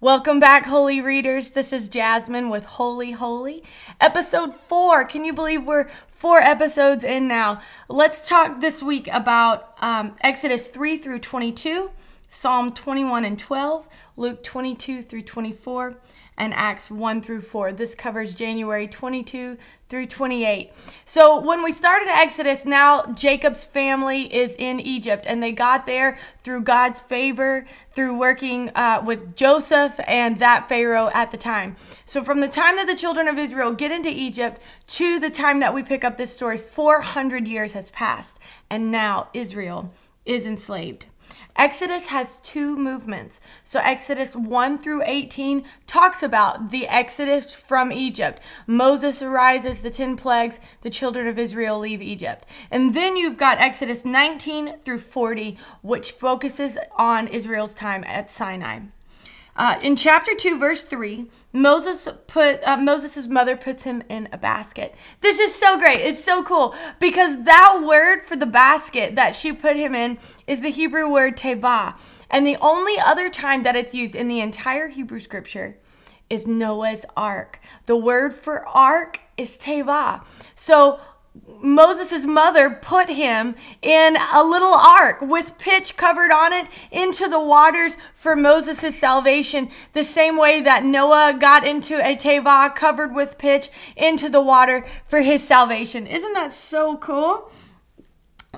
Welcome back, Holy Readers. This is Jasmine with Wholly Holy, episode four. Can you believe we're four episodes in now? Let's talk this week about um, Exodus 3 through 22, Psalm 21 and 12, Luke 22 through 24, and Acts 1 through 4. This covers January 22 through 28. So when we started Exodus, now Jacob's family is in Egypt, and they got there through God's favor, through working uh, with Joseph and that Pharaoh at the time. So from the time that the children of Israel get into Egypt to the time that we pick up this story, 400 years has passed, and now Israel is enslaved. Exodus has two movements. So, Exodus 1 through 18 talks about the Exodus from Egypt. Moses arises, the 10 plagues, the children of Israel leave Egypt. And then you've got Exodus 19 through 40, which focuses on Israel's time at Sinai. Uh, in chapter 2 verse 3 moses put uh, moses' mother puts him in a basket. This is so great. It's so cool because that word for the basket that she put him in is the hebrew word tevah and the only other time that it's used in the entire hebrew scripture is noah's ark. The word for ark is teva. so Moses' mother put him in a little ark with pitch covered on it into the waters for Moses' salvation, the same way that Noah got into a tevah covered with pitch into the water for his salvation. Isn't that so cool?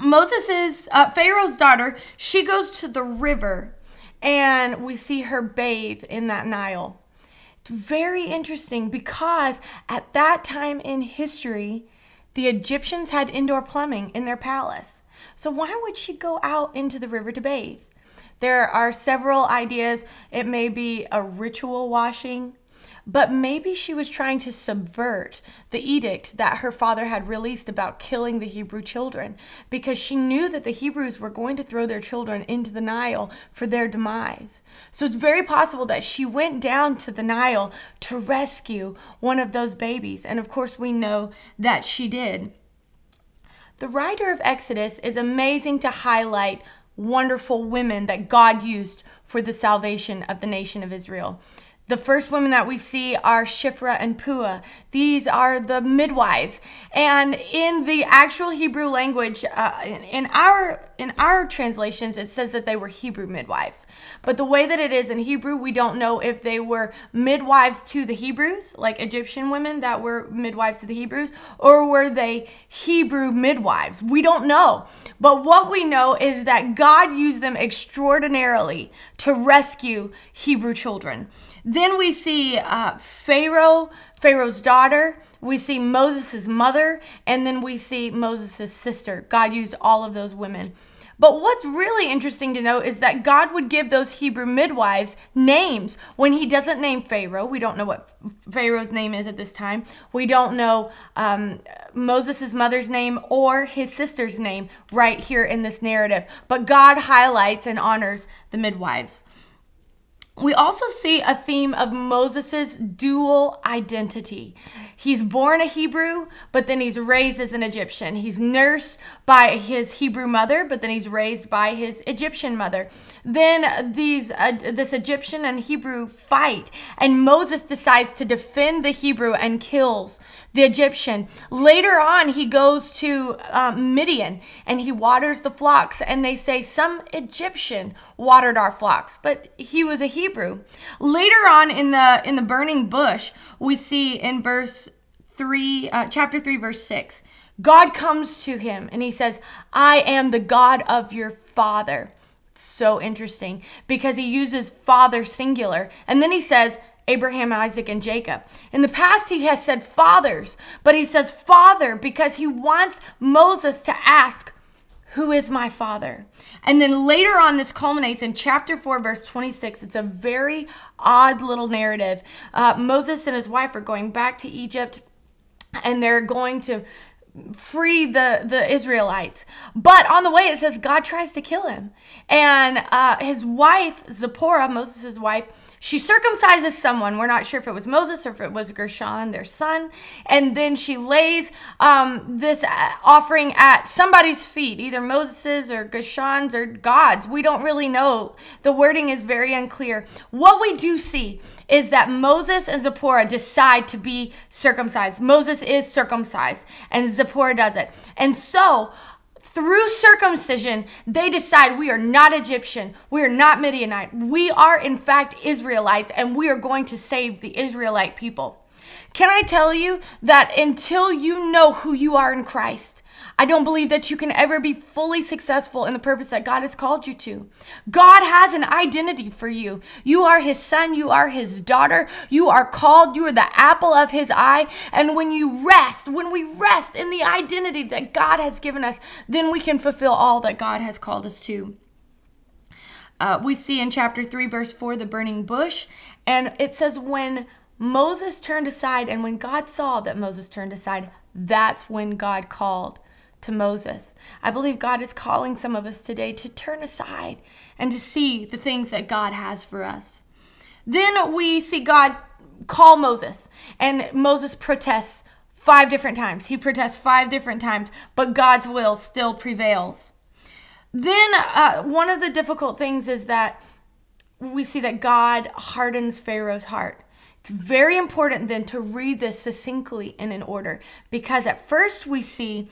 Moses' uh, Pharaoh's daughter, she goes to the river and we see her bathe in that Nile. It's very interesting because at that time in history, the Egyptians had indoor plumbing in their palace. So why would she go out into the river to bathe? There are several ideas. It may be a ritual washing, but maybe she was trying to subvert the edict that her father had released about killing the Hebrew children because she knew that the Hebrews were going to throw their children into the Nile for their demise. So it's very possible that she went down to the Nile to rescue one of those babies. And of course, we know that she did. The writer of Exodus is amazing to highlight wonderful women that God used for the salvation of the nation of Israel. The first women that we see are Shifra and Puah. These are the midwives, and in the actual Hebrew language, uh, in our in our translations, it says that they were Hebrew midwives. But the way that it is in Hebrew, we don't know if they were midwives to the Hebrews, like Egyptian women that were midwives to the Hebrews, or were they Hebrew midwives? We don't know. But what we know is that God used them extraordinarily to rescue Hebrew children. Then we see uh, Pharaoh, Pharaoh's daughter. We see Moses' mother, and then we see Moses' sister. God used all of those women. But what's really interesting to know is that God would give those Hebrew midwives names when He doesn't name Pharaoh. We don't know what Pharaoh's name is at this time. We don't know um, Moses' mother's name or his sister's name right here in this narrative. But God highlights and honors the midwives. We also see a theme of Moses' dual identity. He's born a Hebrew, but then he's raised as an Egyptian. He's nursed by his Hebrew mother, but then he's raised by his Egyptian mother. Then these uh, this Egyptian and Hebrew fight, and Moses decides to defend the Hebrew and kills the Egyptian. Later on, he goes to um, Midian and he waters the flocks, and they say some Egyptian watered our flocks, but he was a Hebrew. Later on in the in the burning bush, we see in verse three, uh, chapter three, verse six. God comes to him and he says, I am the God of your father. so interesting because he uses father singular. And then he says, Abraham, Isaac, and Jacob. In the past, he has said fathers, but he says father because he wants Moses to ask, Who is my father? And then later on, this culminates in chapter 4, verse 26. It's a very odd little narrative. Uh, Moses and his wife are going back to Egypt and they're going to free the the Israelites. But on the way, it says God tries to kill him, and uh, his wife Zipporah, Moses' wife, she circumcises someone. We're not sure if it was Moses or if it was Gershon, their son, and then she lays um, this uh, offering at somebody's feet, either Moses's or Gershon's or God's. We don't really know. The wording is very unclear. What we do see is that Moses and Zipporah decide to be circumcised. Moses is circumcised, and Zipporah does it. And so, through circumcision, they decide we are not Egyptian, we are not Midianite, we are in fact Israelites, and we are going to save the Israelite people. Can I tell you that until you know who you are in Christ, I don't believe that you can ever be fully successful in the purpose that God has called you to. God has an identity for you. You are his son, you are his daughter, you are called, you are the apple of his eye. And when you rest, when we rest in the identity that God has given us, then we can fulfill all that God has called us to. Uh, we see in chapter 3, verse 4, the burning bush. And it says, when Moses turned aside, and when God saw that Moses turned aside, that's when God called to Moses. I believe God is calling some of us today to turn aside and to see the things that God has for us. Then we see God call Moses, and Moses protests five different times. He protests five different times, but God's will still prevails. Then uh, one of the difficult things is that we see that God hardens Pharaoh's heart. It's very important then to read this succinctly and in order because at first we see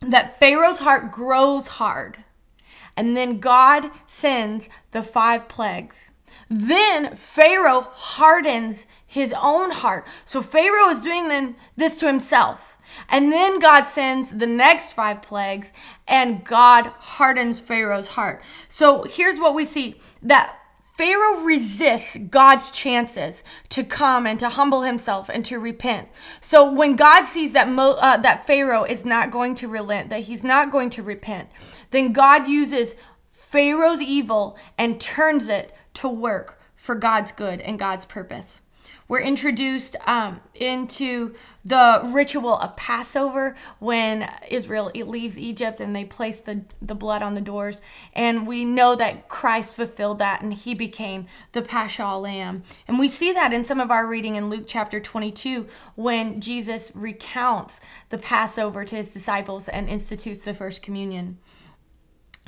that Pharaoh's heart grows hard. And then God sends the five plagues. Then Pharaoh hardens his own heart. So Pharaoh is doing then this to himself. And then God sends the next five plagues, and God hardens Pharaoh's heart. So here's what we see that Pharaoh resists God's chances to come and to humble himself and to repent. So when God sees that Mo, uh, that Pharaoh is not going to relent, that he's not going to repent, then God uses Pharaoh's evil and turns it to work for God's good and God's purpose. We're introduced um, into the ritual of Passover when Israel leaves Egypt and they place the, the blood on the doors. And we know that Christ fulfilled that and he became the Paschal lamb. And we see that in some of our reading in Luke chapter 22 when Jesus recounts the Passover to his disciples and institutes the first communion.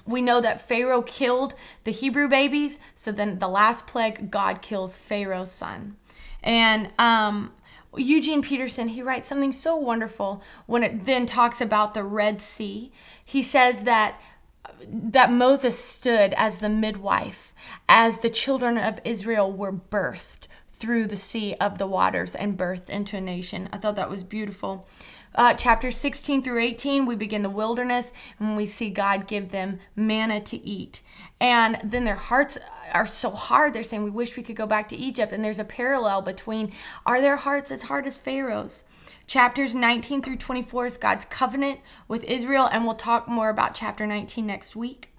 We know that Pharaoh killed the Hebrew babies, so then the last plague, God kills Pharaoh's son. And um, Eugene Peterson, he writes something so wonderful when it then talks about the Red Sea. He says that that Moses stood as the midwife as the children of Israel were birthed through the sea of the waters and birthed into a nation. I thought that was beautiful. Uh, chapter 16 through 18, we begin the wilderness and we see God give them manna to eat. And then their hearts are so hard. They're saying, We wish we could go back to Egypt. And there's a parallel between are their hearts as hard as Pharaoh's? Chapters 19 through 24 is God's covenant with Israel, and we'll talk more about chapter 19 next week.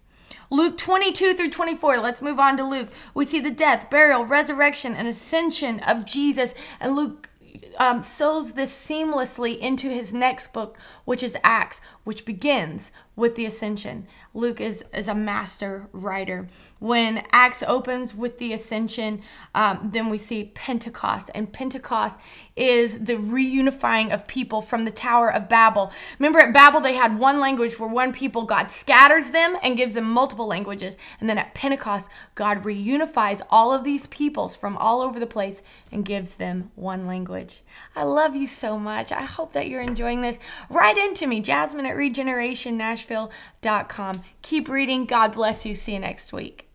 Luke 22 through 24, let's move on to Luke. We see the death, burial, resurrection, and ascension of Jesus. And Luke um, sews this seamlessly into his next book, which is Acts, which begins with the ascension. Luke is, is a master writer. When Acts opens with the ascension, um, then we see Pentecost, and Pentecost is the reunifying of people from the Tower of Babel. Remember, at Babel, they had one language where one people, God scatters them and gives them multiple languages. And then at Pentecost, God reunifies all of these peoples from all over the place and gives them one language. I love you so much. I hope that you're enjoying this. Write into me, Jasmine at Regeneration Nashville Nashville.com. Keep reading. God bless you. See you next week.